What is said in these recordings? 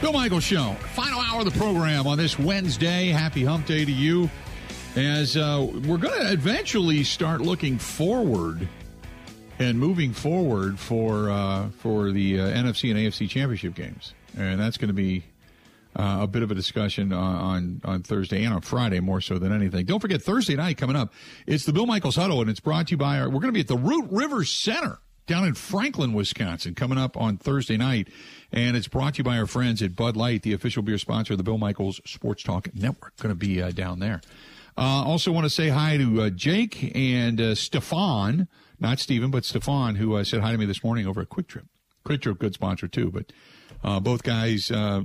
Bill Michaels Show. Final hour of the program on this Wednesday. Happy hump day to you. As uh, we're going to eventually start looking forward and moving forward for uh, for the uh, NFC and AFC championship games, and that's going to be uh, a bit of a discussion on, on, on Thursday and on Friday more so than anything. Don't forget Thursday night coming up. It's the Bill Michaels Huddle, and it's brought to you by our. We're going to be at the Root River Center down in Franklin, Wisconsin, coming up on Thursday night. And it's brought to you by our friends at Bud Light, the official beer sponsor of the Bill Michaels Sports Talk Network. Going to be uh, down there. Uh, also, want to say hi to uh, Jake and uh, Stefan, not Stephen, but Stefan, who uh, said hi to me this morning over at Kwik Trip. Kwik Trip, good sponsor too, but uh, both guys uh,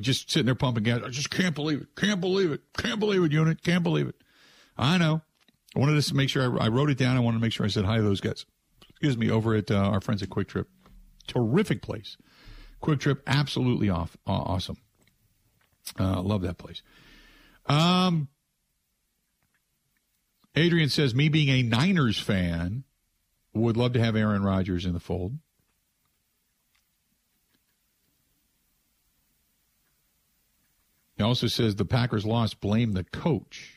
just sitting there pumping gas. I just can't believe it. Can't believe it. Can't believe it, unit. Can't believe it. I know. I wanted to make sure I, I wrote it down. I wanted to make sure I said hi to those guys. Excuse me, over at uh, our friends at Kwik Trip. Terrific place. Kwik Trip, absolutely off, uh, awesome. Uh, love that place. Um, Adrian says, me being a Niners fan, would love to have Aaron Rodgers in the fold. He also says the Packers lost, blame the coach.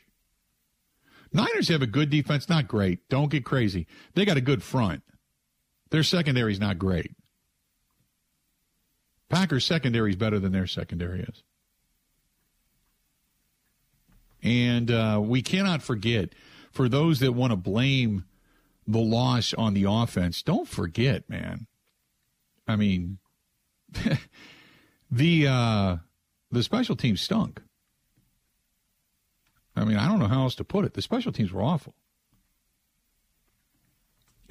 Niners have a good defense, not great. Don't get crazy. They got a good front. Their secondary is not great. Packers secondary is better than their secondary is. And uh, we cannot forget, for those that want to blame the loss on the offense, don't forget, man. I mean, the uh, the special teams stunk. I mean, I don't know how else to put it. The special teams were awful.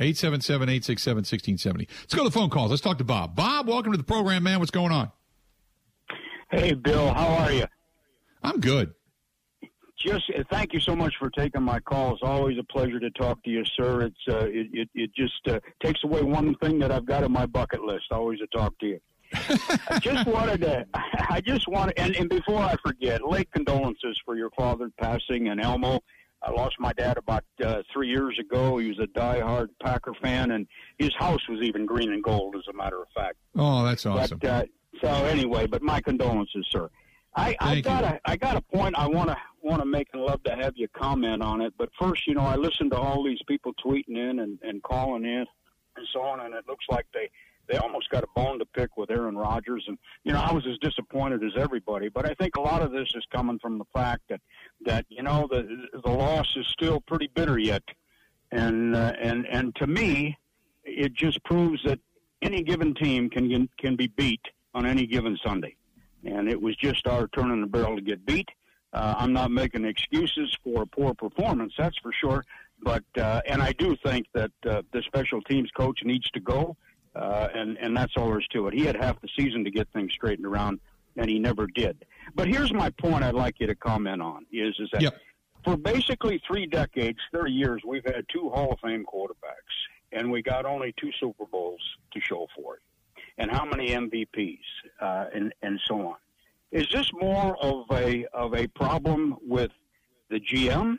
877 867 1670. Let's go to the phone calls. Let's talk to Bob. Bob, welcome to the program, man. What's going on? Hey, Bill. How are you? I'm good. Just uh, thank you so much for taking my call. It's always a pleasure to talk to you, sir. It's uh, it, it, it just uh, takes away one thing that I've got on my bucket list. Always to talk to you. I just wanted to. I just wanted, and, and before I forget, late condolences for your father passing and Elmo. I lost my dad about uh, three years ago. He was a diehard Packer fan, and his house was even green and gold, as a matter of fact. Oh, that's awesome. But, uh, so anyway, but my condolences, sir. I, I got you. a I got a point I want to want to make and love to have you comment on it. But first, you know, I listened to all these people tweeting in and, and calling in and so on, and it looks like they they almost got a bone to pick with Aaron Rodgers. And you know, I was as disappointed as everybody. But I think a lot of this is coming from the fact that that you know the the loss is still pretty bitter yet, and uh, and and to me, it just proves that any given team can can be beat on any given Sunday, and it was just our turn in the barrel to get beat. Uh, I'm not making excuses for a poor performance, that's for sure. But uh, and I do think that uh, the special teams coach needs to go, uh, and and that's all there is to it. He had half the season to get things straightened around, and he never did. But here's my point. I'd like you to comment on is is that Yep. for basically three decades, 30 years, we've had two Hall of Fame quarterbacks, and we got only two Super Bowls to show for it. And how many MVPs, uh, and and so on. Is this more of a of a problem with the GM?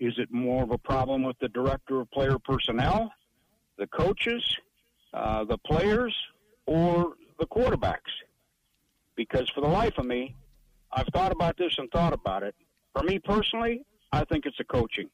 Is it more of a problem with the director of player personnel, the coaches, uh, the players, or the quarterbacks? Because for the life of me, I've thought about this and thought about it. For me personally, I think it's a coaching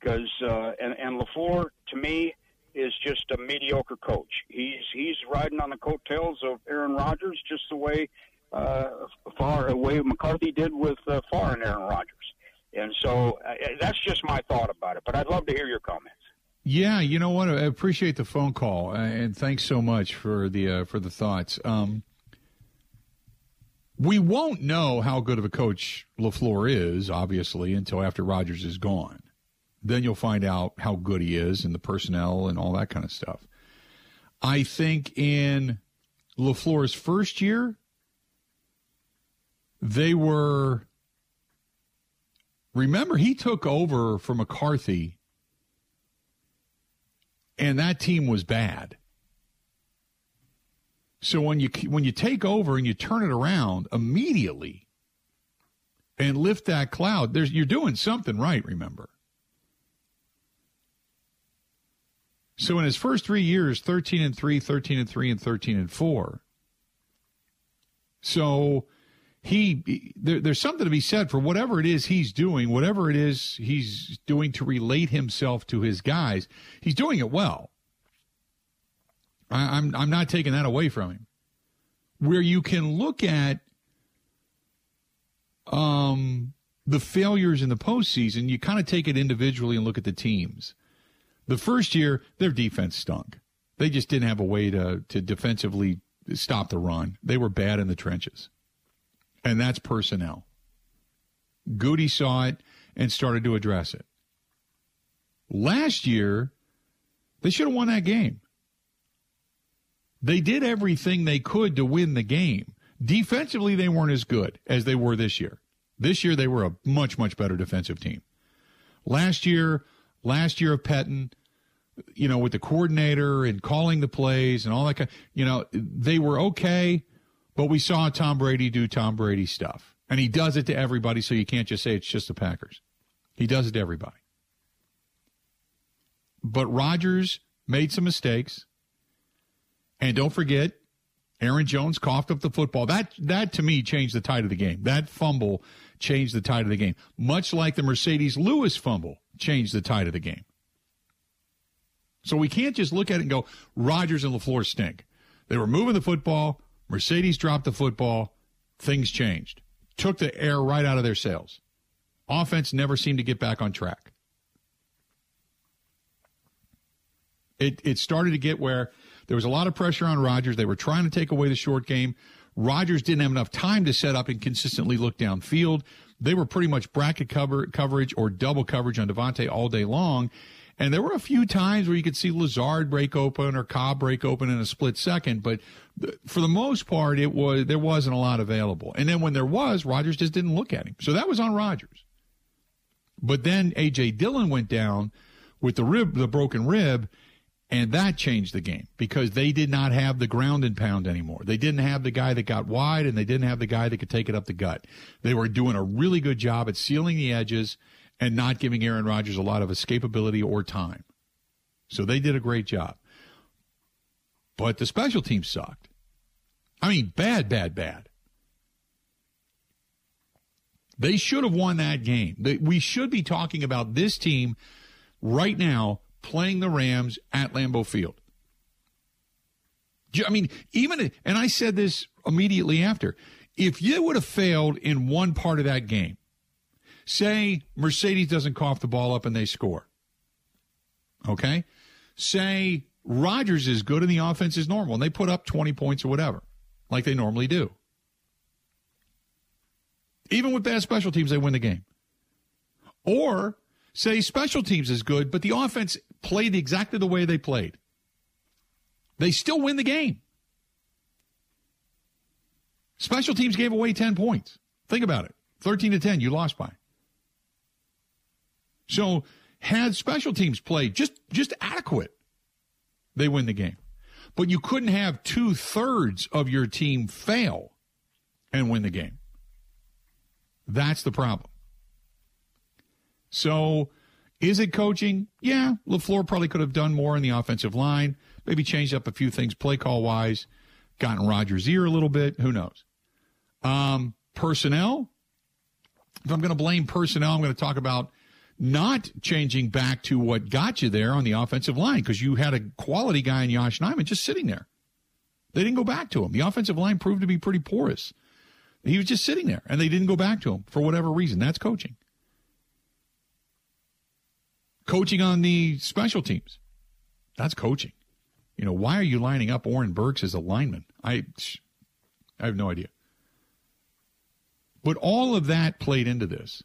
because uh, and and LaFleur to me is just a mediocre coach. He's he's riding on the coattails of Aaron Rodgers, just the way uh, far away McCarthy did with uh, Favre and Aaron Rodgers. And so uh, that's just my thought about it. But I'd love to hear your comments. Yeah, you know what? I appreciate the phone call, uh, and thanks so much for the uh, for the thoughts. Um, we won't know how good of a coach LaFleur is, obviously, until after Rodgers is gone. Then you'll find out how good he is and the personnel and all that kind of stuff. I think in LaFleur's first year, they were. Remember, he took over for McCarthy and that team was bad. So when you when you take over and you turn it around immediately and lift that cloud, there's you're doing something right. Remember. So in his first three years, 13 and 3, 13 and 3, and 13 and 4. So he there, there's something to be said for whatever it is he's doing, whatever it is he's doing to relate himself to his guys. He's doing it well. I, I'm I'm not taking that away from him. Where you can look at um the failures in the postseason, you kind of take it individually and look at the teams. The first year, their defense stunk. They just didn't have a way to, to defensively stop the run. They were bad in the trenches. And that's personnel. Gutey saw it and started to address it. Last year, they should have won that game. They did everything they could to win the game. Defensively, they weren't as good as they were this year. This year, they were a much, much better defensive team. Last year, last year of Pettine, you know, with the coordinator and calling the plays and all that kind, you know, they were okay, but we saw Tom Brady do Tom Brady stuff. And he does it to everybody, so you can't just say it's just the Packers. He does it to everybody. But Rodgers made some mistakes. And don't forget, Aaron Jones coughed up the football. That that to me changed the tide of the game. That fumble changed the tide of the game. Much like the Marcedes Lewis fumble changed the tide of the game. So we can't just look at it and go, Rodgers and LaFleur stink. They were moving the football. Marcedes dropped the football. Things changed. Took the air right out of their sails. Offense never seemed to get back on track. It, it started to get where there was a lot of pressure on Rodgers. They were trying to take away the short game. Rodgers didn't have enough time to set up and consistently look downfield. They were pretty much bracket cover, coverage or double coverage on Davante all day long. And there were a few times where you could see Lazard break open or Cobb break open in a split second, but for the most part, it was there wasn't a lot available. And then when there was, Rodgers just didn't look at him. So that was on Rodgers. But then AJ Dillon went down with the rib, the broken rib, and that changed the game because they did not have the ground and pound anymore. They didn't have the guy that got wide, and they didn't have the guy that could take it up the gut. They were doing a really good job at sealing the edges and not giving Aaron Rodgers a lot of escapability or time. So they did a great job. But the special team sucked. I mean, bad, bad, bad. They should have won that game. We should be talking about this team right now playing the Rams at Lambeau Field. I mean, even, and I said this immediately after, if you would have failed in one part of that game, Say Marcedes doesn't cough the ball up and they score. Okay? Say Rodgers is good and the offense is normal and they put up 20 points or whatever, like they normally do. Even with bad special teams, they win the game. Or say special teams is good, but the offense played exactly the way they played. They still win the game. Special teams gave away 10 points. Think about it. 13 to 10, you lost by. So had special teams played just just adequate, they win the game. But you couldn't have two thirds of your team fail and win the game. That's the problem. So is it coaching? Yeah, LaFleur probably could have done more in the offensive line, maybe changed up a few things play call wise, gotten Rodgers' ear a little bit. Who knows? Um, personnel. If I'm going to blame personnel, I'm going to talk about not changing back to what got you there on the offensive line because you had a quality guy in Yosh Nijman just sitting there. They didn't go back to him. The offensive line proved to be pretty porous. He was just sitting there, and they didn't go back to him for whatever reason. That's coaching. Coaching on the special teams. That's coaching. You know, why are you lining up Oren Burks as a lineman? I, I have no idea. But all of that played into this.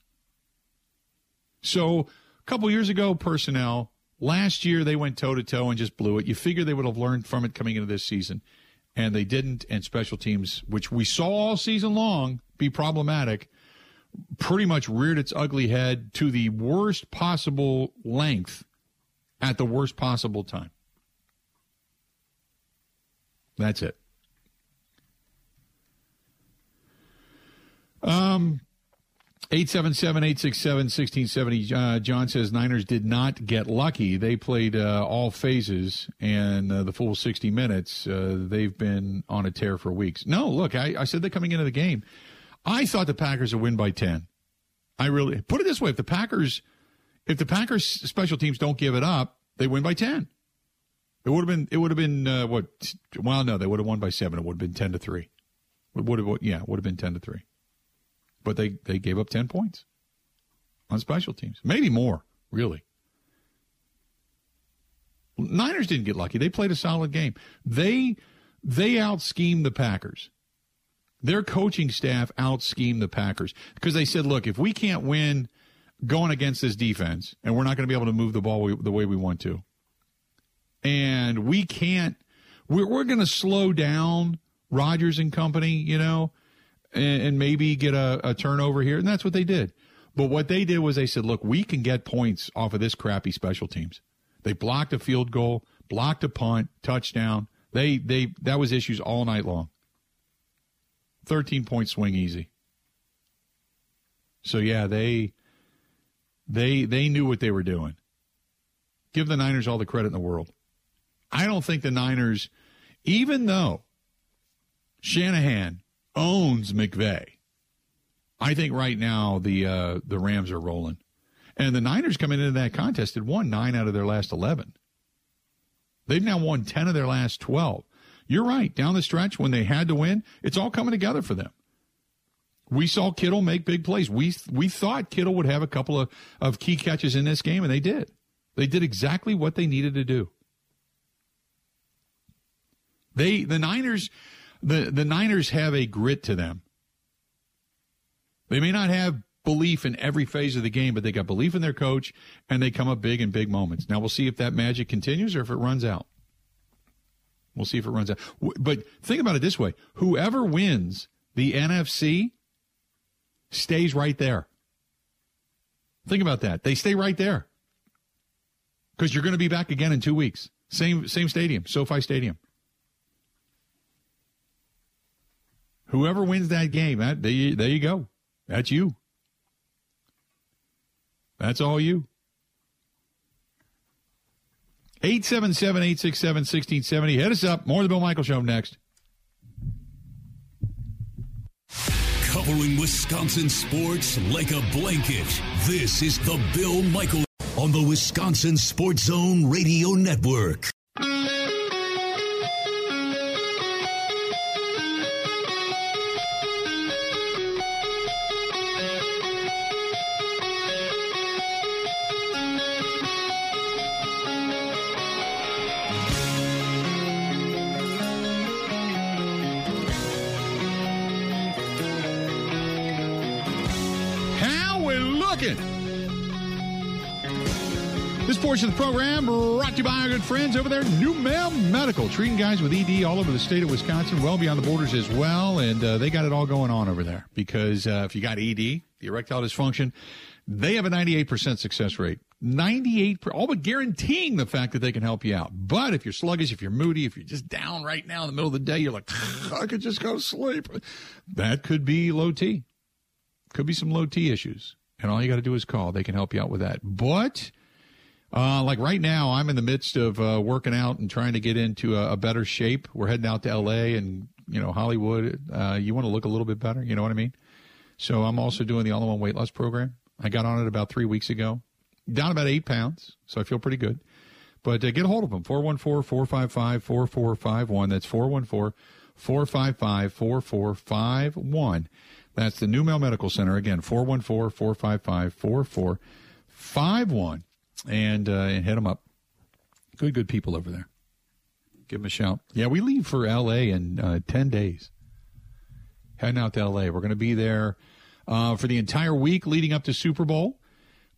So a couple years ago, personnel. Last year, they went toe to toe and just blew it. You figure they would have learned from it coming into this season, and they didn't. And special teams, which we saw all season long be problematic, pretty much reared its ugly head to the worst possible length at the worst possible time. That's it. Um, 877 867 1670. Uh, John says Niners did not get lucky. They played uh, all phases and uh, the full 60 minutes. Uh, they've been on a tear for weeks. No, look, I, I said that coming into the game. I thought the Packers would win by 10. I really put it this way: if the Packers, if the Packers special teams don't give it up, they win by 10. It would have been. It would have been uh, what? Well, no, they would have won by seven. It would have been ten to three. It would have. Yeah, it would have been ten to three but they, they gave up 10 points on special teams. Maybe more, really. Niners didn't get lucky. They played a solid game. They they out schemed the Packers. Their coaching staff out schemed the Packers because they said, "Look, if we can't win going against this defense, and we're not going to be able to move the ball the way we want to, and we can't, we're, we're going to slow down Rodgers and company, you know, and, and maybe get a, a turnover here. And that's what they did. But what they did was they said, look, we can get points off of this crappy special teams. They blocked a field goal, blocked a punt, touchdown. They they that was issues all night long. 13 point swing easy. So yeah, they they they knew what they were doing. Give the Niners all the credit in the world. I don't think the Niners even though Shanahan owns McVay. I think right now the uh, the Rams are rolling, and the Niners coming into that contest had won nine out of their last eleven. They've now won ten of their last twelve. You're right. Down the stretch, when they had to win, it's all coming together for them. We saw Kittle make big plays. We we thought Kittle would have a couple of, of key catches in this game, and they did. They did exactly what they needed to do. They the Niners the, the Niners have a grit to them. They may not have belief in every phase of the game, but they got belief in their coach and they come up big in big moments. Now we'll see if that magic continues or if it runs out. We'll see if it runs out. But think about it this way whoever wins the NFC stays right there. Think about that. They stay right there because you're going to be back again in two weeks. Same same stadium, SoFi Stadium. Whoever wins that game, that, there, you, there you go. That's you. That's all you. 877 867 1670. Hit us up. More of the Bill Michaels Show next. Covering Wisconsin sports like a blanket. This is the Bill Michael on the Wisconsin Sports Zone Radio Network. Program brought to you by our good friends over there, New NuMale Medical, treating guys with ED all over the state of Wisconsin, well beyond the borders as well. And uh, they got it all going on over there because uh, if you got ED, the erectile dysfunction, they have a 98% success rate. ninety-eight percent, all but guaranteeing the fact that they can help you out. But if you're sluggish, if you're moody, if you're just down right now in the middle of the day, you're like, I could just go to sleep. That could be low T. Could be some low T issues. And all you got to do is call. They can help you out with that. But uh, like right now, I'm in the midst of uh, working out and trying to get into a, a, better shape. We're heading out to L.A. and you know Hollywood. Uh, you want to look a little bit better. You know what I mean? So I'm also doing the all-in-one weight loss program. I got on it about three weeks ago, down about eight pounds, so I feel pretty good. But uh, get a hold of them 414-455-4451. That's 414-455-4451. That's the NuMale Medical Center again 414-455-4451 and uh, and hit them up. Good, good people over there. Give them a shout. Yeah, we leave for L.A. in uh, ten days. Heading out to L.A. We're going to be there uh, for the entire week leading up to Super Bowl,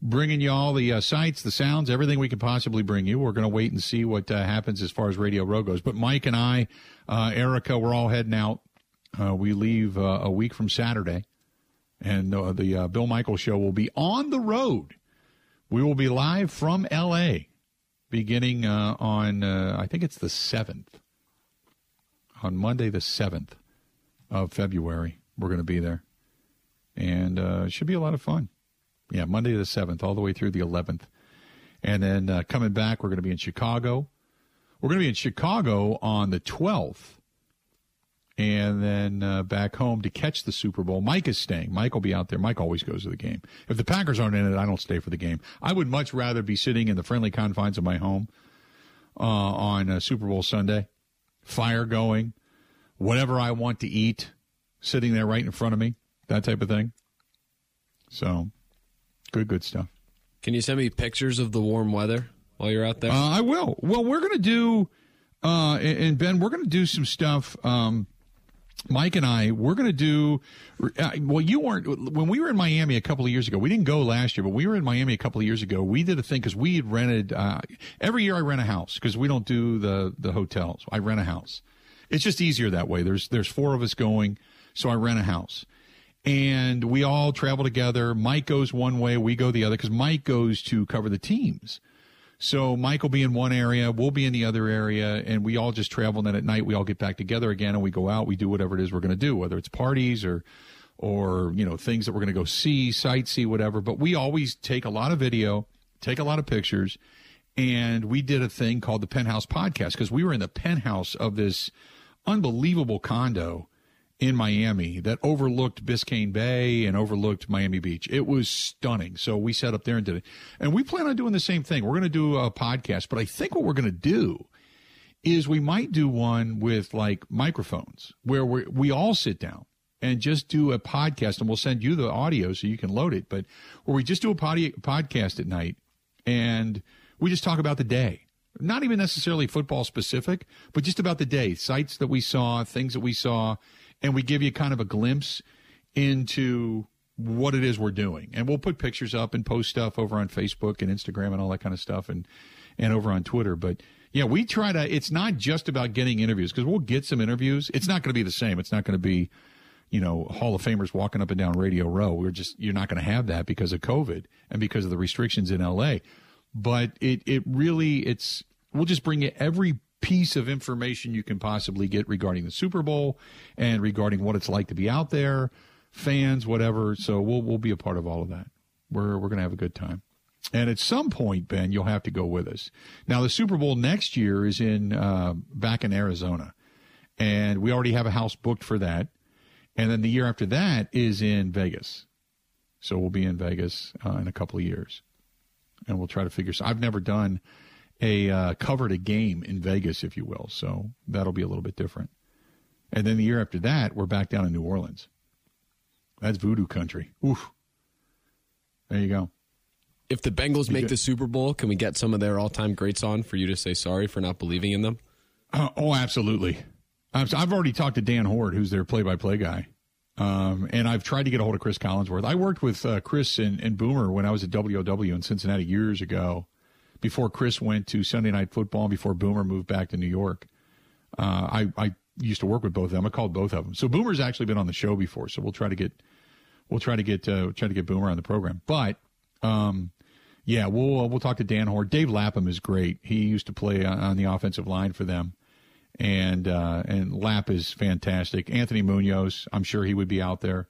bringing you all the uh, sights, the sounds, everything we can possibly bring you. We're going to wait and see what uh, happens as far as Radio Row goes. But Mike and I, uh, Erica, we're all heading out. Uh, we leave a week from Saturday, and the Bill Michaels show will be on the road we will be live from L.A. beginning uh, on, uh, I think it's the 7th. On Monday, the 7th of February, we're going to be there. and uh, it should be a lot of fun. Yeah, Monday the seventh, all the way through the eleventh, and then uh, coming back, we're going to be in Chicago. We're going to be in Chicago on the twelfth, and then uh, back home to catch the Super Bowl. Mike is staying. Mike will be out there. Mike always goes to the game. If the Packers aren't in it, I don't stay for the game. I would much rather be sitting in the friendly confines of my home uh, on uh, Super Bowl Sunday, fire going, whatever I want to eat, sitting there right in front of me, that type of thing. So, good, good stuff. Can you send me pictures of the warm weather while you're out there? Uh, I will. Well, we're going to do, uh, and Ben, we're going to do some stuff. Um, Mike and I, we're going to do. Uh, well, you weren't when we were in Miami a couple of years ago. We didn't go last year, but we were in Miami a couple of years ago. We did a thing because we had rented. Uh, every year, I rent a house because we don't do the the hotels. I rent a house. It's just easier that way. There's there's four of us going, so I rent a house, and we all travel together. Mike goes one way, we go the other because Mike goes to cover the teams. So Mike will be in one area, we'll be in the other area, and we all just travel. And then at night we all get back together again, and we go out. We do whatever it is we're going to do, whether it's parties or, or you know things that we're going to go see, sightsee, whatever. But we always take a lot of video, take a lot of pictures, and we did a thing called the Penthouse Podcast because we were in the penthouse of this unbelievable condo in Miami that overlooked Biscayne Bay and overlooked Miami Beach. It was stunning. So we sat up there and did it. And we plan on doing the same thing. We're going to do a podcast, but I think what we're going to do is we might do one with like microphones where we we all sit down and just do a podcast and we'll send you the audio so you can load it. But where we just do a pod- podcast at night and we just talk about the day. Not even necessarily football specific, but just about the day, sites that we saw, things that we saw, and we give you kind of a glimpse into what it is we're doing. And we'll put pictures up and post stuff over on Facebook and Instagram and all that kind of stuff and and over on Twitter. But yeah, we try to it's not just about getting interviews because we'll get some interviews. It's not going to be the same. It's not going to be, you know, Hall of Famers walking up and down Radio Row. We're just you're not going to have that because of COVID and because of the restrictions in LA. But it it really it's we'll just bring you every piece of information you can possibly get regarding the Super Bowl and regarding what it's like to be out there, fans, whatever. So we'll we'll be a part of all of that. We're we're going to have a good time. And at some point, Ben, you'll have to go with us. Now, the Super Bowl next year is in uh, back in Arizona, and we already have a house booked for that. And then the year after that is in Vegas. So we'll be in Vegas uh, in a couple of years, and we'll try to figure. So I've never done a uh, covered a game in Vegas, if you will. So that'll be a little bit different. And then the year after that, we're back down in New Orleans. That's voodoo country. Oof. There you go. If the Bengals make the Super Bowl, can we get some of their all-time greats on for you to say sorry for not believing in them? Uh, oh, absolutely. I've, I've, already talked to Dan Hoard, who's their play-by-play guy, um, and I've tried to get a hold of Chris Collinsworth. I worked with uh, Chris and, and Boomer when I was at WOW in Cincinnati years ago, before Chris went to Sunday Night Football, before Boomer moved back to New York. Uh, I, I used to work with both of them. I called both of them. So Boomer's actually been on the show before. So we'll try to get we'll try to get uh, try to get Boomer on the program. But um, yeah, we'll uh, we'll talk to Dan Hoard. Dave Lapham is great. He used to play on the offensive line for them, and uh, and Lap is fantastic. Anthony Munoz, I'm sure he would be out there,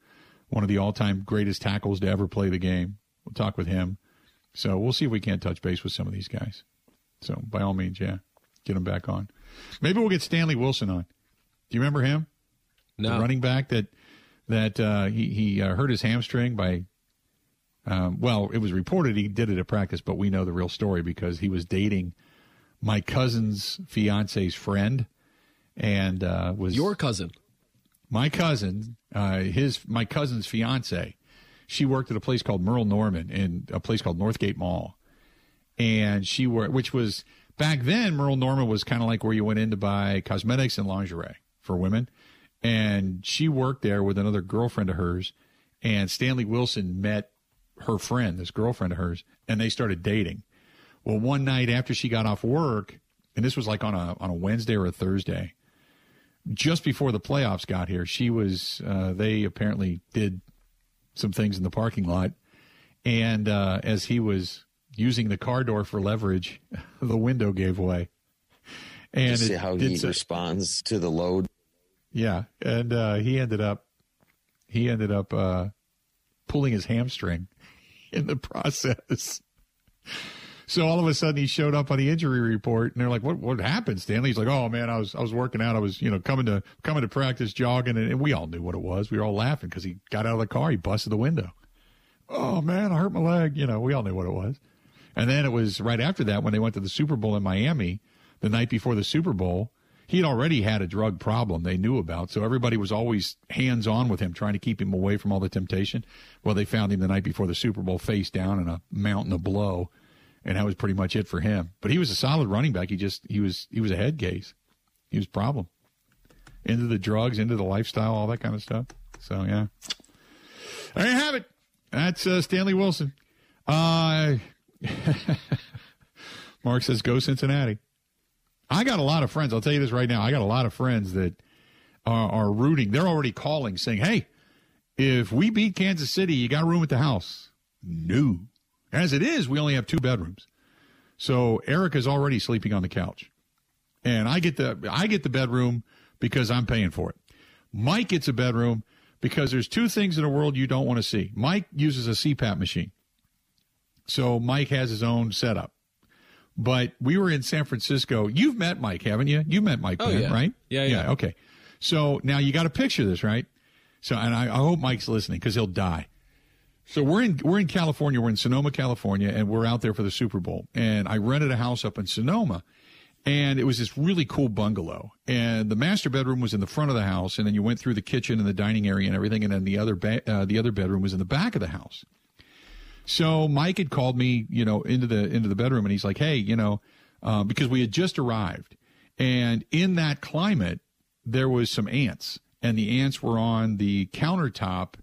one of the all time greatest tackles to ever play the game. We'll talk with him. So we'll see if we can't touch base with some of these guys. So by all means, yeah, get them back on. Maybe we'll get Stanley Wilson on. Do you remember him? No. The running back that that uh, he he uh, hurt his hamstring by. Um, well, it was reported he did it at practice, but we know the real story because he was dating my cousin's fiance's friend, and uh, was your cousin. My cousin, uh, his my cousin's fiance she worked at a place called Merle Norman in a place called Northgate Mall, and she worked, which was back then. Merle Norman was kind of like where you went in to buy cosmetics and lingerie for women, and she worked there with another girlfriend of hers, and Stanley Wilson met her friend, this girlfriend of hers, and they started dating. Well, one night after she got off work, and this was like on a on a Wednesday or a Thursday, just before the playoffs got here, she was. Uh, they apparently did some things in the parking lot. And uh, as he was using the car door for leverage, the window gave way. And see how he so. responds to the load. Yeah, and uh, he ended up he ended up uh, pulling his hamstring in the process. So all of a sudden he showed up on the injury report and they're like, what, what happened, Stanley? He's like, oh man, I was, I was working out. I was, you know, coming to, coming to practice jogging. And, and we all knew what it was. We were all laughing because he got out of the car. He busted the window. Oh man, I hurt my leg. You know, we all knew what it was. And then it was right after that when they went to the Super Bowl in Miami the night before the Super Bowl. He'd already had a drug problem they knew about. So everybody was always hands on with him, trying to keep him away from all the temptation. Well, they found him the night before the Super Bowl face down in a mountain of blow and that was pretty much it for him. But he was a solid running back. He just he was he was a head case. He was a problem. Into the drugs, into the lifestyle, all that kind of stuff. So yeah, there you have it. That's uh, Stanley Wilson. Uh, Mark says go Cincinnati. I got a lot of friends. I'll tell you this right now. I got a lot of friends that are, are rooting. They're already calling, saying, "Hey, if we beat Kansas City, you got room at the house." No. As it is, we only have two bedrooms. So Eric is already sleeping on the couch. And I get the I get the bedroom because I'm paying for it. Mike gets a bedroom because there's two things in the world you don't want to see. Mike uses a CPAP machine. So Mike has his own setup. But we were in San Francisco. You've met Mike, haven't you? You met Mike, oh, yeah. right? Yeah, yeah, yeah. Okay. So now you got to picture this, right? So, and I, I hope Mike's listening because he'll die. So we're in we're in California. We're in Sonoma, California, and we're out there for the Super Bowl. And I rented a house up in Sonoma, and it was this really cool bungalow. And the master bedroom was in the front of the house, and then you went through the kitchen and the dining area and everything, and then the other ba- uh, the other bedroom was in the back of the house. So Mike had called me, you know, into the into the bedroom, and he's like, "Hey, you know, uh, because we had just arrived, and in that climate, there was some ants, and the ants were on the countertop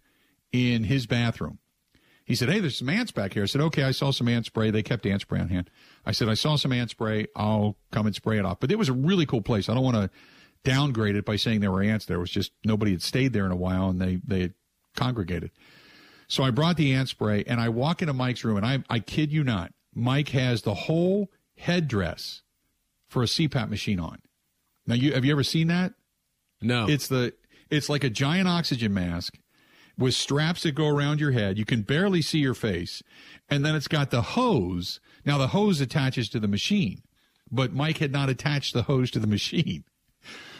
in his bathroom." He said, Hey, there's some ants back here. I said, Okay, I saw some ant spray. They kept ant spray on hand. I said, I saw some ant spray. I'll come and spray it off. But it was a really cool place. I don't want to downgrade it by saying there were ants there. It was just nobody had stayed there in a while and they, they had congregated. So I brought the ant spray and I walk into Mike's room and I, I kid you not, Mike has the whole headdress for a CPAP machine on. Now, you have you ever seen that? No. It's the it's like a giant oxygen mask with straps that go around your head. You can barely see your face. And then it's got the hose. Now, the hose attaches to the machine, but Mike had not attached the hose to the machine.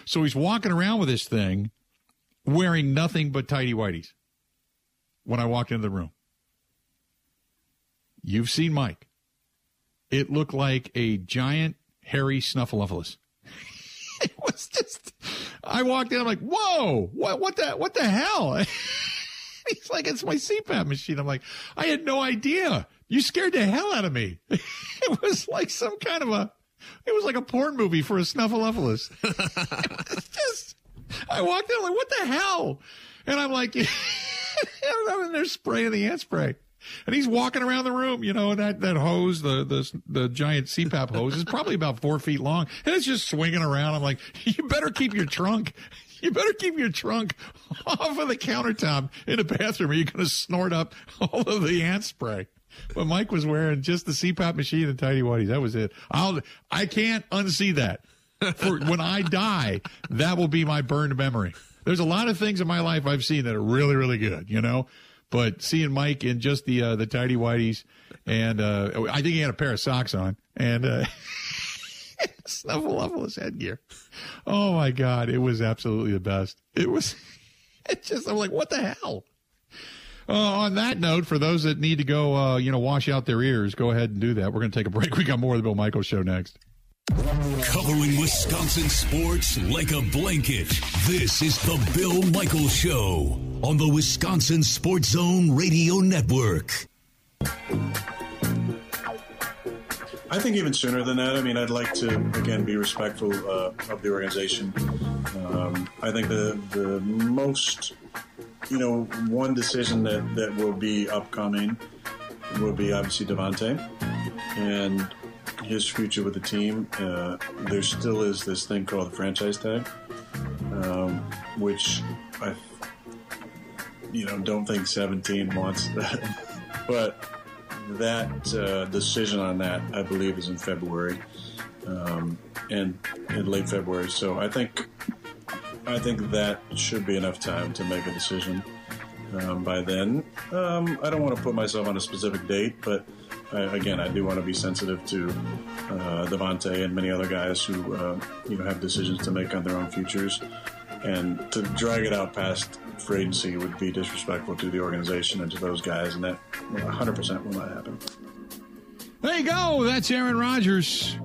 So he's walking around with this thing wearing nothing but tidy whities when I walked into the room. You've seen Mike. It looked like a giant hairy snuffleupagus. it was just I walked in, I'm like, whoa, what what the what the hell? He's like, it's my CPAP machine. I'm like, I had no idea. You scared the hell out of me. it was like some kind of a, it was like a porn movie for a snuffleupagus. just, I walked in, I'm like, what the hell? And I'm like, I'm in there spraying the ant spray. And he's walking around the room, you know, that, that hose, the, the, the giant CPAP hose is probably about four feet long and it's just swinging around. I'm like, you better keep your trunk you better keep your trunk off of the countertop in the bathroom or you're going to snort up all of the ant spray. But Mike was wearing just the CPAP machine and tidy whities. That was it. I'll, I can't unsee that. For when I die, that will be my burned memory. There's a lot of things in my life I've seen that are really, really good, you know? But seeing Mike in just the, uh, the tidy whities and, uh, I think he had a pair of socks on and, uh, Snuffleupagus headgear. Oh my God. It was absolutely the best. It was, it just, I'm like, what the hell? Uh, on that note, for those that need to go, uh, you know, wash out their ears, go ahead and do that. We're going to take a break. We got more of the Bill Michaels show next. Covering Wisconsin sports like a blanket. This is the Bill Michaels Show on the Wisconsin Sports Zone Radio Network. I think even sooner than that. I mean, I'd like to again be respectful uh, of the organization. Um, I think the the most, you know, one decision that that will be upcoming will be obviously Davante and his future with the team. Uh, there still is this thing called the franchise tag, um, which I, you know, don't think 17 wants that, but that uh, decision on that, I believe, is in February, um, and in late February. So I think I think that should be enough time to make a decision. um, by then. Um, I don't want to put myself on a specific date, but I, again, I do want to be sensitive to uh, Davante and many other guys who uh, you know have decisions to make on their own futures, and to drag it out past free agency would be disrespectful to the organization and to those guys, and that 100% will not happen. There you go. That's Aaron Rodgers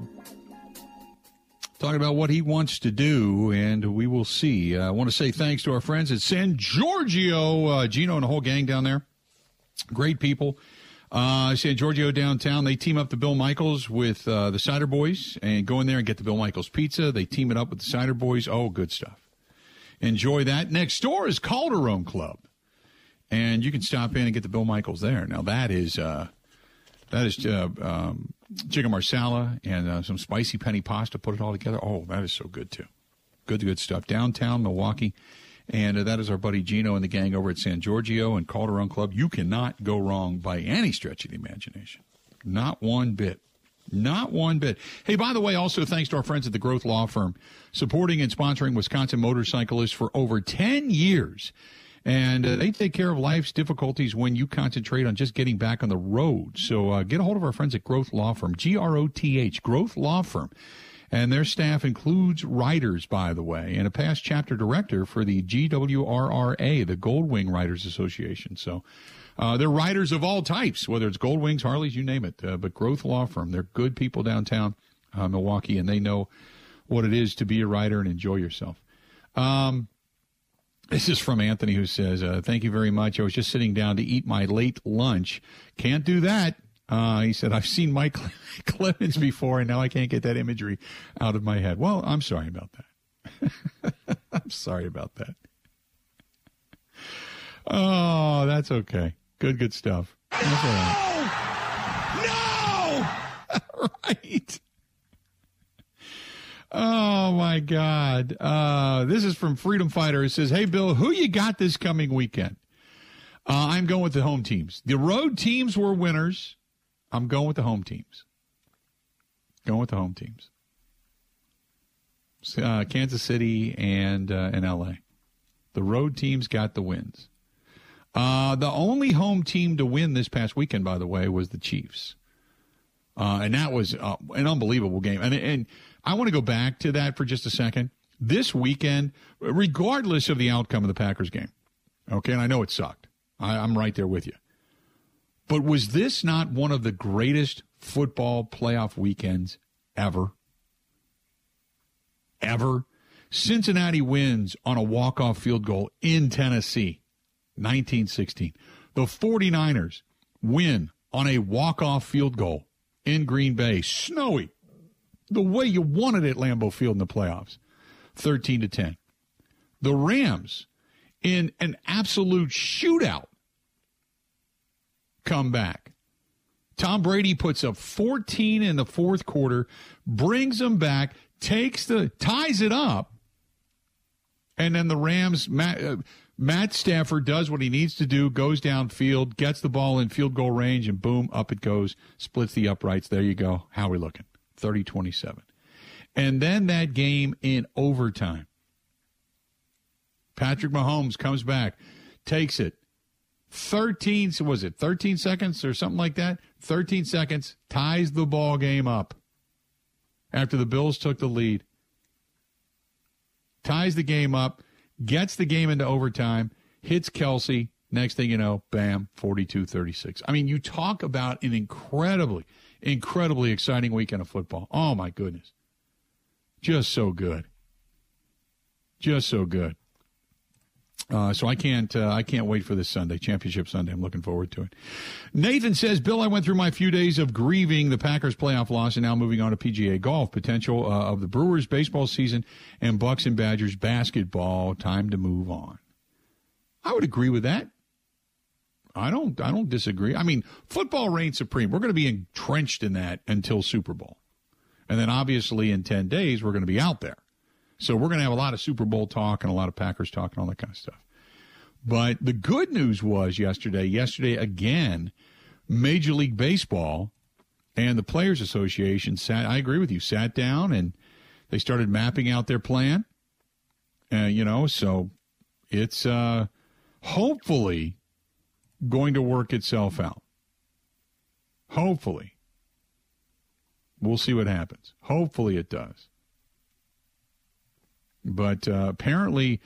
talking about what he wants to do, and we will see. Uh, I want to say thanks to our friends at San Giorgio, uh, Gino and the whole gang down there. Great people. Uh, San Giorgio downtown, they team up the Bill Michaels with uh, the Cider Boys and go in there and get the Bill Michaels pizza. They team it up with the Cider Boys. Oh, good stuff. Enjoy that. Next door is Calderone Club, and you can stop in and get the Bill Michaels there. Now that is uh, that is uh, um, chicken marsala and uh, some spicy penny pasta. Put it all together. Oh, that is so good too. Good, good stuff. Downtown Milwaukee. And uh, that is our buddy Gino and the gang over at San Giorgio and Calderone Club. You cannot go wrong by any stretch of the imagination. Not one bit. Not one bit. Hey, by the way, also thanks to our friends at the Groth Law Firm, supporting and sponsoring Wisconsin motorcyclists for over 10 years. And uh, they take care of life's difficulties when you concentrate on just getting back on the road. So uh, get a hold of our friends at Groth Law Firm, G R O T H, Groth Law Firm. And their staff includes riders, by the way, and a past chapter director for the GWRRA, the Goldwing Riders Association. So uh, they're riders of all types, whether it's Goldwings, Harleys, you name it. Uh, but Groth Law Firm, they're good people downtown uh, Milwaukee, and they know what it is to be a rider and enjoy yourself. Um, this is from Anthony, who says, uh, Thank you very much. I was just sitting down to eat my late lunch. Can't do that. Uh, he said, I've seen Mike Clemens before, and now I can't get that imagery out of my head. Well, I'm sorry about that. I'm sorry about that. Oh, that's okay. Good, good stuff. No! No! right. Oh my God. Uh, this is from Freedom Fighter. It says, Hey Bill, who you got this coming weekend? Uh, I'm going with the home teams. The road teams were winners. I'm going with the home teams. Going with the home teams. Uh, Kansas City and uh, LA. The road teams got the wins. Uh, the only home team to win this past weekend, by the way, was the Chiefs, uh, and that was uh, an unbelievable game. And and I want to go back to that for just a second. This weekend, regardless of the outcome of the Packers game, okay, and I know it sucked. I, I'm right there with you. But was this not one of the greatest football playoff weekends ever? Ever? Cincinnati wins on a walk-off field goal in Tennessee, 1916. The 49ers win on a walk-off field goal in Green Bay, snowy, the way you wanted at Lambeau Field in the playoffs, 13 to 10. The Rams in an absolute shootout come back. Tom Brady puts up 14 in the fourth quarter, brings them back, takes the ties it up, and then the Rams Matt, uh, Matt Stafford does what he needs to do, goes downfield, gets the ball in field goal range, and boom, up it goes, splits the uprights. There you go. How are we looking? 30-27. And then that game in overtime. Patrick Mahomes comes back, takes it, 13 was it 13 seconds or something like that? 13 seconds ties the ball game up after the bills took the lead. Ties the game up gets the game into overtime hits Kelce. Next thing you know bam 42-36 i mean you talk about an incredibly incredibly exciting weekend of football. Oh my goodness. Just so good. Just so good uh, so I can't uh, I can't wait for this Sunday, Championship Sunday. I'm looking forward to it. Nathan says, Bill, I went through my few days of grieving the Packers playoff loss and now moving on to PGA golf potential uh, of the Brewers baseball season and Bucks and Badgers basketball. Time to move on. I would agree with that. I don't I don't disagree. I mean, football reigns supreme. We're going to be entrenched in that until Super Bowl. And then obviously in 10 days we're going to be out there. So we're going to have a lot of Super Bowl talk and a lot of Packers talk and all that kind of stuff. But the good news was yesterday, yesterday again, Major League Baseball and the Players Association sat, I agree with you, sat down and they started mapping out their plan. Uh, you know, so it's uh, hopefully going to work itself out. Hopefully. We'll see what happens. Hopefully it does. But uh, apparently,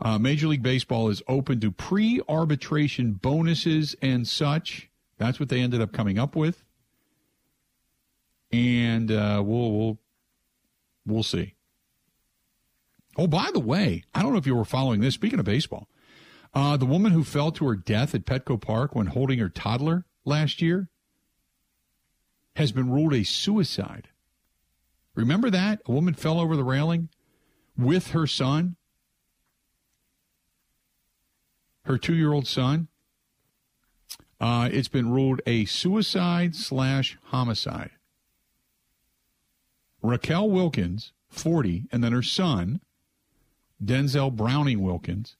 uh, Major League Baseball is open to pre arbitration bonuses and such. That's what they ended up coming up with. And uh, we'll, we'll, we'll see. Oh, by the way, I don't know if you were following this. Speaking of baseball, uh, the woman who fell to her death at Petco Park when holding her toddler last year has been ruled a suicide. Remember that? A woman fell over the railing with her son, her two year old son. Uh, it's been ruled a suicide slash homicide. Raquel Wilkins, 40, and then her son, Denzel Browning Wilkins.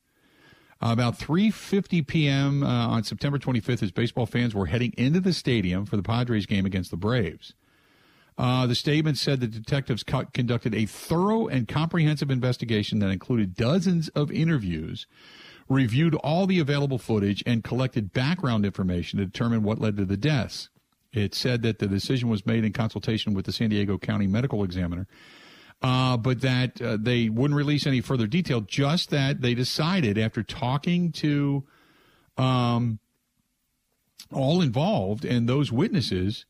Uh, about 3:50 p.m. Uh, on September 25th, as baseball fans were heading into the stadium for the Padres game against the Braves. Uh, the statement said the detectives co- conducted a thorough and comprehensive investigation that included dozens of interviews, reviewed all the available footage, and collected background information to determine what led to the deaths. It said that the decision was made in consultation with the San Diego County Medical Examiner uh, but that uh, they wouldn't release any further detail. Just that they decided after talking to um, all involved and those witnesses.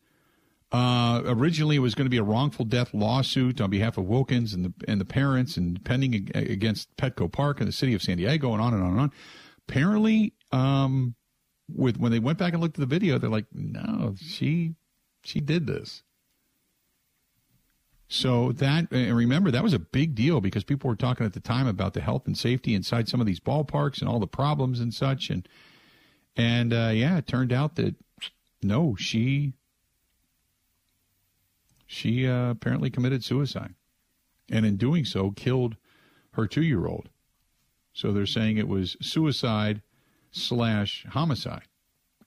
Uh, originally, it was going to be a wrongful death lawsuit on behalf of Wilkins and the and the parents, and pending against Petco Park and the city of San Diego, and on and on and on. Apparently, um, with when they went back and looked at the video, they're like, "No, she she did this." So that, and remember, that was a big deal because people were talking at the time about the health and safety inside some of these ballparks and all the problems and such. And, and, uh, yeah, it turned out that no, she, she, uh, apparently committed suicide and in doing so killed her two year old. So they're saying it was suicide slash homicide.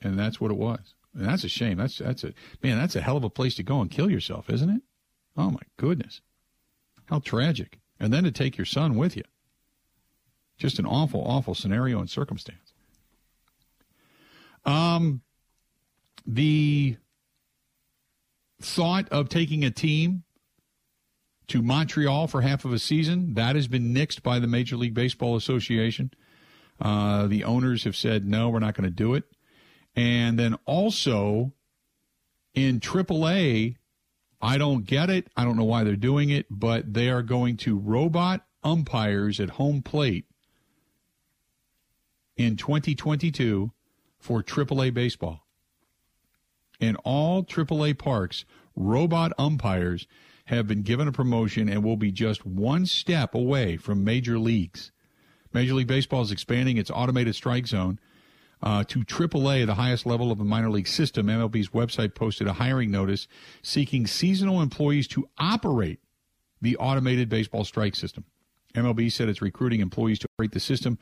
And that's what it was. And that's a shame. That's, that's a, man, that's a hell of a place to go and kill yourself, isn't it? Oh my goodness. How tragic. And then to take your son with you. Just an awful, awful scenario and circumstance. Um, the thought of taking a team to Montreal for half of a season, that has been nixed by the Major League Baseball Association. Uh, the owners have said, no, we're not going to do it. And then also in AAA, I don't get it. I don't know why they're doing it, but they are going to robot umpires at home plate in 2022 for AAA baseball. In all AAA parks, robot umpires have been given a promotion and will be just one step away from major leagues. Major League Baseball is expanding its automated strike zone uh, to AAA, the highest level of the minor league system. MLB's website posted a hiring notice seeking seasonal employees to operate the automated baseball strike system. MLB said it's recruiting employees to operate the system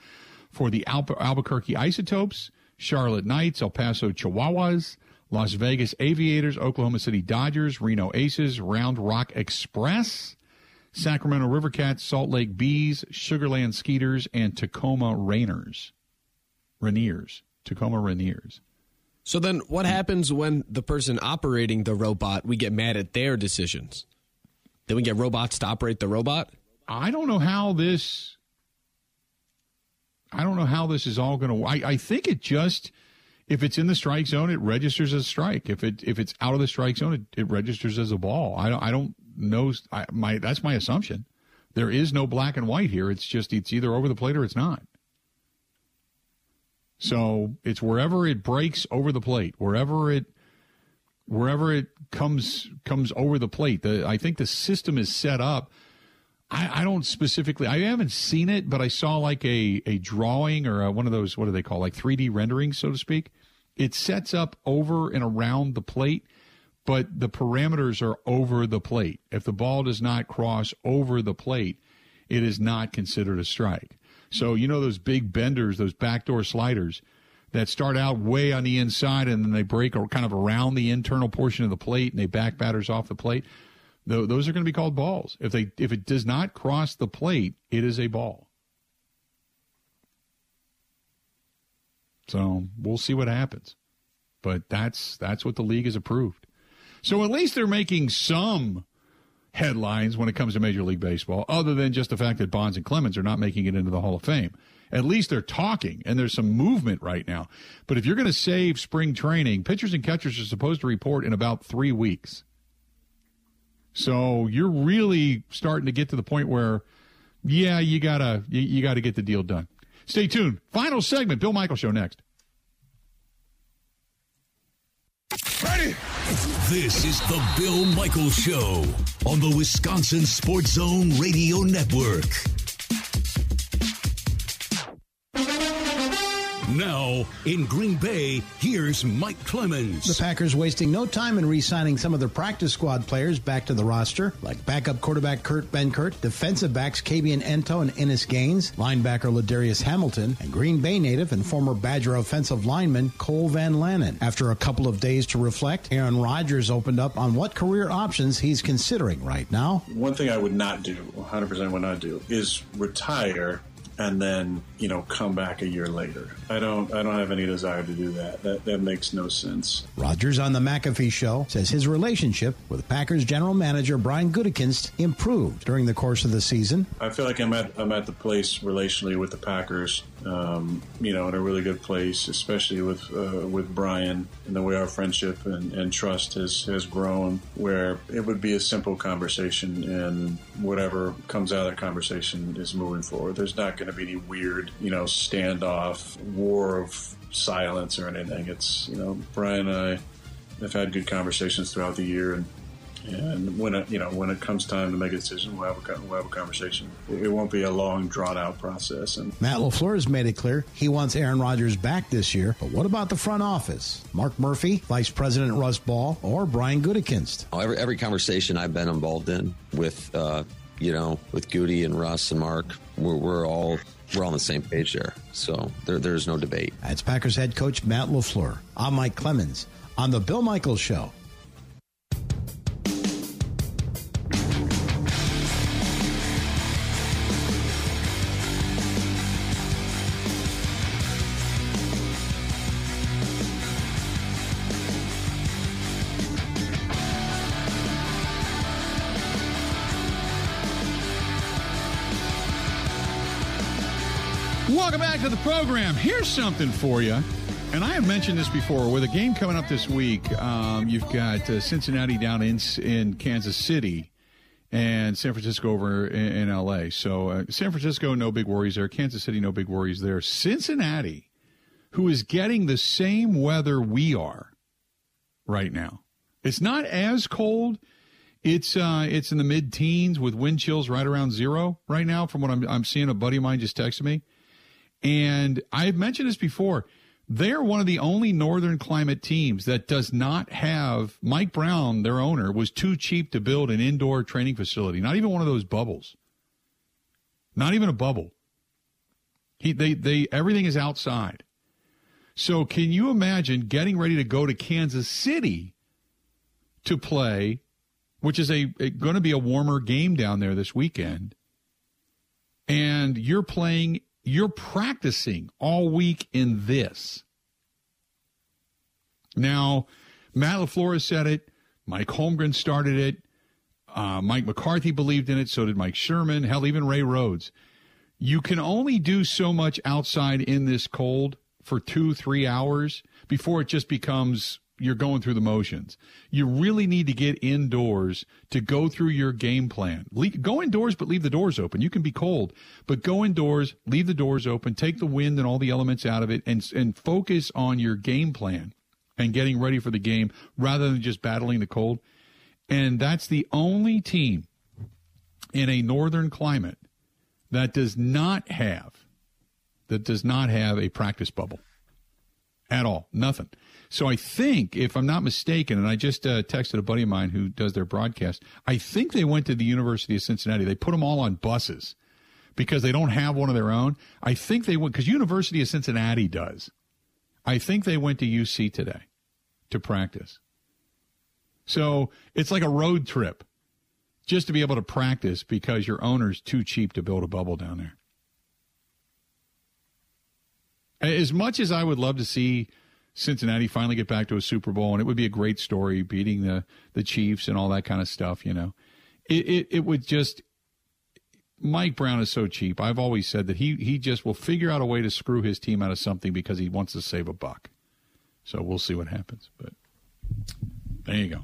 for the Al- Albuquerque Isotopes, Charlotte Knights, El Paso Chihuahuas, Las Vegas Aviators, Oklahoma City Dodgers, Reno Aces, Round Rock Express, Sacramento Rivercats, Salt Lake Bees, Sugarland Skeeters, and Tacoma Rainers. Rainiers. Tacoma Rainiers. So then what happens when the person operating the robot, we get mad at their decisions? Then we get robots to operate the robot? I don't know how this I don't know how this is all going to I I think it just if it's in the strike zone it registers as a strike. If it if it's out of the strike zone it, it registers as a ball. I don't I don't know I, my that's my assumption. There is no black and white here. It's just it's either over the plate or it's not. So it's wherever it breaks over the plate, wherever it wherever it comes comes over the plate. The, I think the system is set up. I, I, don't specifically. I haven't seen it, but I saw like a a drawing or a, one of those. What do they call like 3D rendering, so to speak. It sets up over and around the plate, but the parameters are over the plate. If the ball does not cross over the plate, it is not considered a strike. So you know those big benders, those backdoor sliders that start out way on the inside and then they break or kind of around the internal portion of the plate and they back batters off the plate. Those are going to be called balls. If they if it does not cross the plate, it is a ball. So we'll see what happens. But that's that's what the league has approved. So at least they're making some headlines when it comes to Major League Baseball, other than just the fact that Bonds and Clemens are not making it into the Hall of Fame. At least they're talking and there's some movement right now. But if you're going to save spring training, pitchers and catchers are supposed to report in about three weeks. So you're really starting to get to the point where, yeah, you gotta you, you gotta get the deal done. Stay tuned. Final segment. Bill Michaels Show next. Ready? This is the Bill Michaels Show on the Wisconsin Sports Zone Radio Network. Now, in Green Bay, here's Mike Clemens. The Packers wasting no time in re signing some of their practice squad players back to the roster, like backup quarterback Kurt Benkert, defensive backs Kabion Ento and Innis Gaines, linebacker Ladarius Hamilton, and Green Bay native and former Badger offensive lineman Cole Van Lanen. After a couple of days to reflect, Aaron Rodgers opened up on what career options he's considering right now. One thing I would not do, 100% would not do, is retire and then you know come back a year later. I don't I don't have any desire to do that. That that makes no sense. Rodgers on the McAfee show says his relationship with Packers general manager Brian Gutekunst improved during the course of the season. I feel like I'm at I'm at the place relationally with the Packers, um, you know, in a really good place, especially with uh, with Brian and the way our friendship and, and trust has has grown. Where it would be a simple conversation, and whatever comes out of that conversation is moving forward. There's not going to be any weird, you know, standoff, war of silence or anything. It's, you know, Brian and I have had good conversations throughout the year and and when it, you know when it comes time to make a decision, we'll have a, we'll have a conversation. It won't be a long, drawn out process. And Matt LaFleur has made it clear he wants Aaron Rodgers back this year. But what about the front office? Mark Murphy, Vice President Russ Ball, or Brian Gutekunst? Oh, every every conversation I've been involved in with uh, you know with Gutey and Russ and Mark, we're, we're all we're on the same page there. So there, there's no debate. That's Packers head coach Matt LaFleur. I'm Mike Clemens on The Bill Michaels Show. Welcome back to the program. Here's something for you. And I have mentioned this before. With a game coming up this week, um, you've got uh, Cincinnati down in in Kansas City, and San Francisco over in, in L.A. So uh, San Francisco, no big worries there. Kansas City, no big worries there. Cincinnati, who is getting the same weather we are right now. It's not as cold. It's uh, it's in the mid teens with wind chills right around zero right now. From what I'm I'm seeing, a buddy of mine just texted me. And I've mentioned this before. They're one of the only northern climate teams that does not have Mike Brown, their owner, was too cheap to build an indoor training facility. Not even one of those bubbles. Not even a bubble. He they they everything is outside. So can you imagine getting ready to go to Kansas City to play, which is a, a going to be a warmer game down there this weekend, and you're playing you're practicing all week in this. Now, Matt LaFleur said it. Mike Holmgren started it. Uh, Mike McCarthy believed in it. So did Mike Sherman. Hell, even Ray Rhodes. You can only do so much outside in this cold for two, three hours before it just becomes you're going through the motions. You really need to get indoors to go through your game plan. go indoors, but leave the doors open. You can be cold, but go indoors, leave the doors open, take the wind and all the elements out of it, and and focus on your game plan and getting ready for the game rather than just battling the cold. And that's the only team in a northern climate that does not have that does not have a practice bubble at all. Nothing. So I think, if I'm not mistaken, and I just uh, texted a buddy of mine who does their broadcast, I think they went to the University of Cincinnati. They put them all on buses because they don't have one of their own. I think they went because University of Cincinnati does. I think they went to UC today to practice. So it's like a road trip just to be able to practice because your owner's too cheap to build a bubble down there. As much as I would love to see Cincinnati finally get back to a Super Bowl, and it would be a great story beating the the Chiefs and all that kind of stuff, you know, it it, it would just. Mike Brown is so cheap. I've always said that he he just will figure out a way to screw his team out of something because he wants to save a buck. So we'll see what happens. But there you go.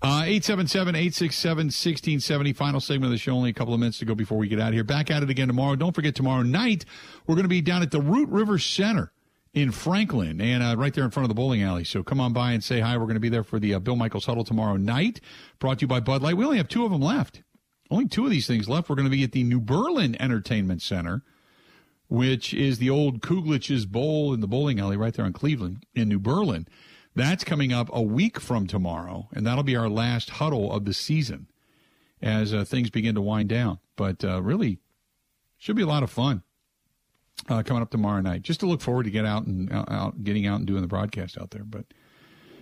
Uh, 877 867 1670. Final segment of the show. Only a couple of minutes to go before we get out of here. Back at it again tomorrow. Don't forget, tomorrow night, we're going to be down at the Root River Center in Franklin and uh, right there in front of the bowling alley. So come on by and say hi. We're going to be there for the uh, Bill Michaels Huddle tomorrow night. Brought to you by Bud Light. We only have two of them left. Only two of these things left. We're going to be at the New Berlin Entertainment Center, which is the old Kuglich's Bowl in the bowling alley right there in Cleveland in New Berlin. That's coming up a week from tomorrow, and that'll be our last huddle of the season as uh, things begin to wind down. But uh, really, should be a lot of fun uh, coming up tomorrow night. Just to look forward to get out and uh, out, getting out and doing the broadcast out there. But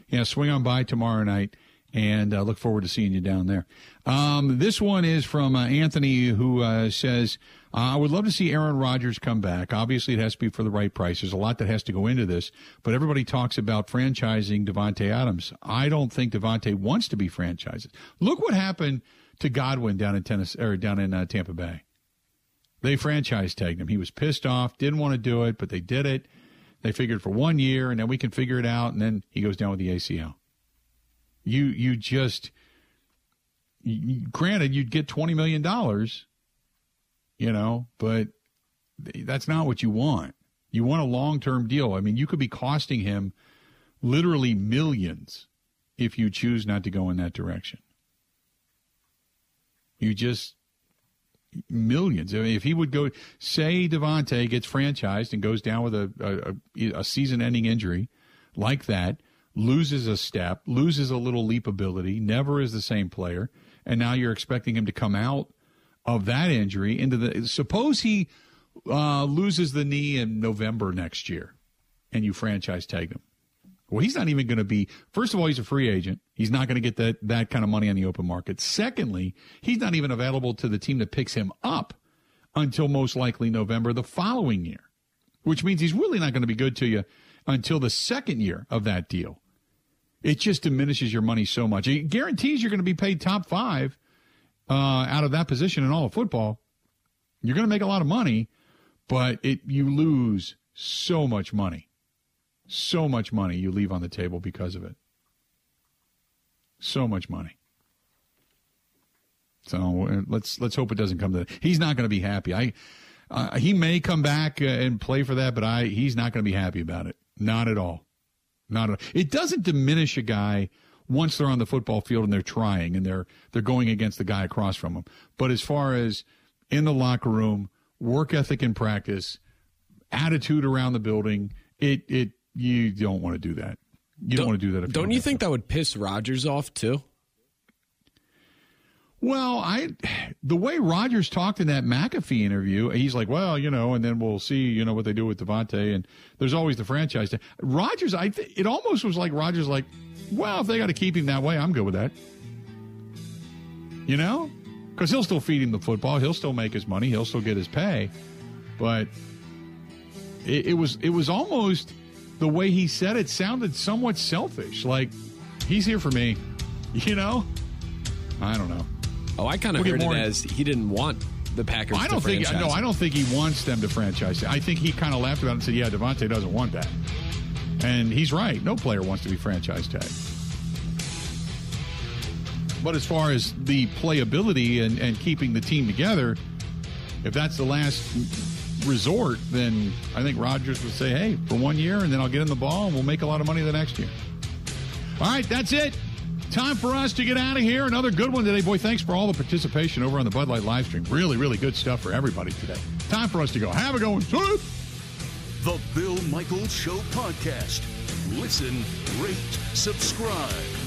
yeah, swing on by tomorrow night and uh, look forward to seeing you down there. Um, this one is from uh, Anthony, who uh, says, uh, I would love to see Aaron Rodgers come back. Obviously, it has to be for the right price. There's a lot that has to go into this, but everybody talks about franchising Davante Adams. I don't think Davante wants to be franchised. Look what happened to Godwin down in Tennessee or down in uh, Tampa Bay. They franchise tagged him. He was pissed off, didn't want to do it, but they did it. They figured for one year, and then we can figure it out, and then he goes down with the ACL. You you just you, granted you'd get twenty million dollars you know, but that's not what you want. You want a long term deal. I mean, you could be costing him literally millions if you choose not to go in that direction. You just millions. I mean, if he would go, say Davante gets franchised and goes down with a, a, a season ending injury like that, loses a step, loses a little leap ability, never is the same player, and now you're expecting him to come out of that injury into the suppose he uh, loses the knee in November next year and you franchise tag him. Well, he's not even going to be. First of all, he's a free agent. He's not going to get that that kind of money on the open market. Secondly, he's not even available to the team that picks him up until most likely November the following year, which means he's really not going to be good to you until the second year of that deal. It just diminishes your money so much. It guarantees you're going to be paid top five uh, out of that position in all of football, you're going to make a lot of money, but it you lose so much money, so much money you leave on the table because of it. So much money. So uh, let's let's hope it doesn't come to that. He's not going to be happy. I uh, he may come back uh, and play for that, but I he's not going to be happy about it. Not at all. Not at all. It doesn't diminish a guy once they're on the football field and they're trying and they're they're going against the guy across from them. But as far as in the locker room, work ethic in practice, attitude around the building, it it you don't want to do that. You don't, don't want to do that. don't, don't you think that would piss Rodgers off too? Well, I the way Rodgers talked in that McAfee interview, he's like, well, you know, and then we'll see, you know, what they do with Davante, and there's always the franchise. Rodgers, I th- it almost was like Rodgers, like, well, if they got to keep him that way, I'm good with that. You know, because he'll still feed him the football, he'll still make his money, he'll still get his pay, but it, it was it was almost the way he said it sounded somewhat selfish, like he's here for me, you know. I don't know. Oh, I kind of we'll heard it as he didn't want the Packers. I don't think franchise. no, I don't think he wants them to franchise. I think he kind of laughed about it and said, "Yeah, Davante doesn't want that," and he's right. No player wants to be franchise tag. But as far as the playability and, and keeping the team together, if that's the last resort, then I think Rodgers would say, "Hey, for one year, and then I'll get in the ball, and we'll make a lot of money the next year." All right, that's it. Time for us to get out of here. Another good one today. Boy, thanks for all the participation over on the Bud Light live stream. Really, really good stuff for everybody today. Time for us to go. Have a good one. The Bill Michaels Show podcast. Listen, rate, subscribe.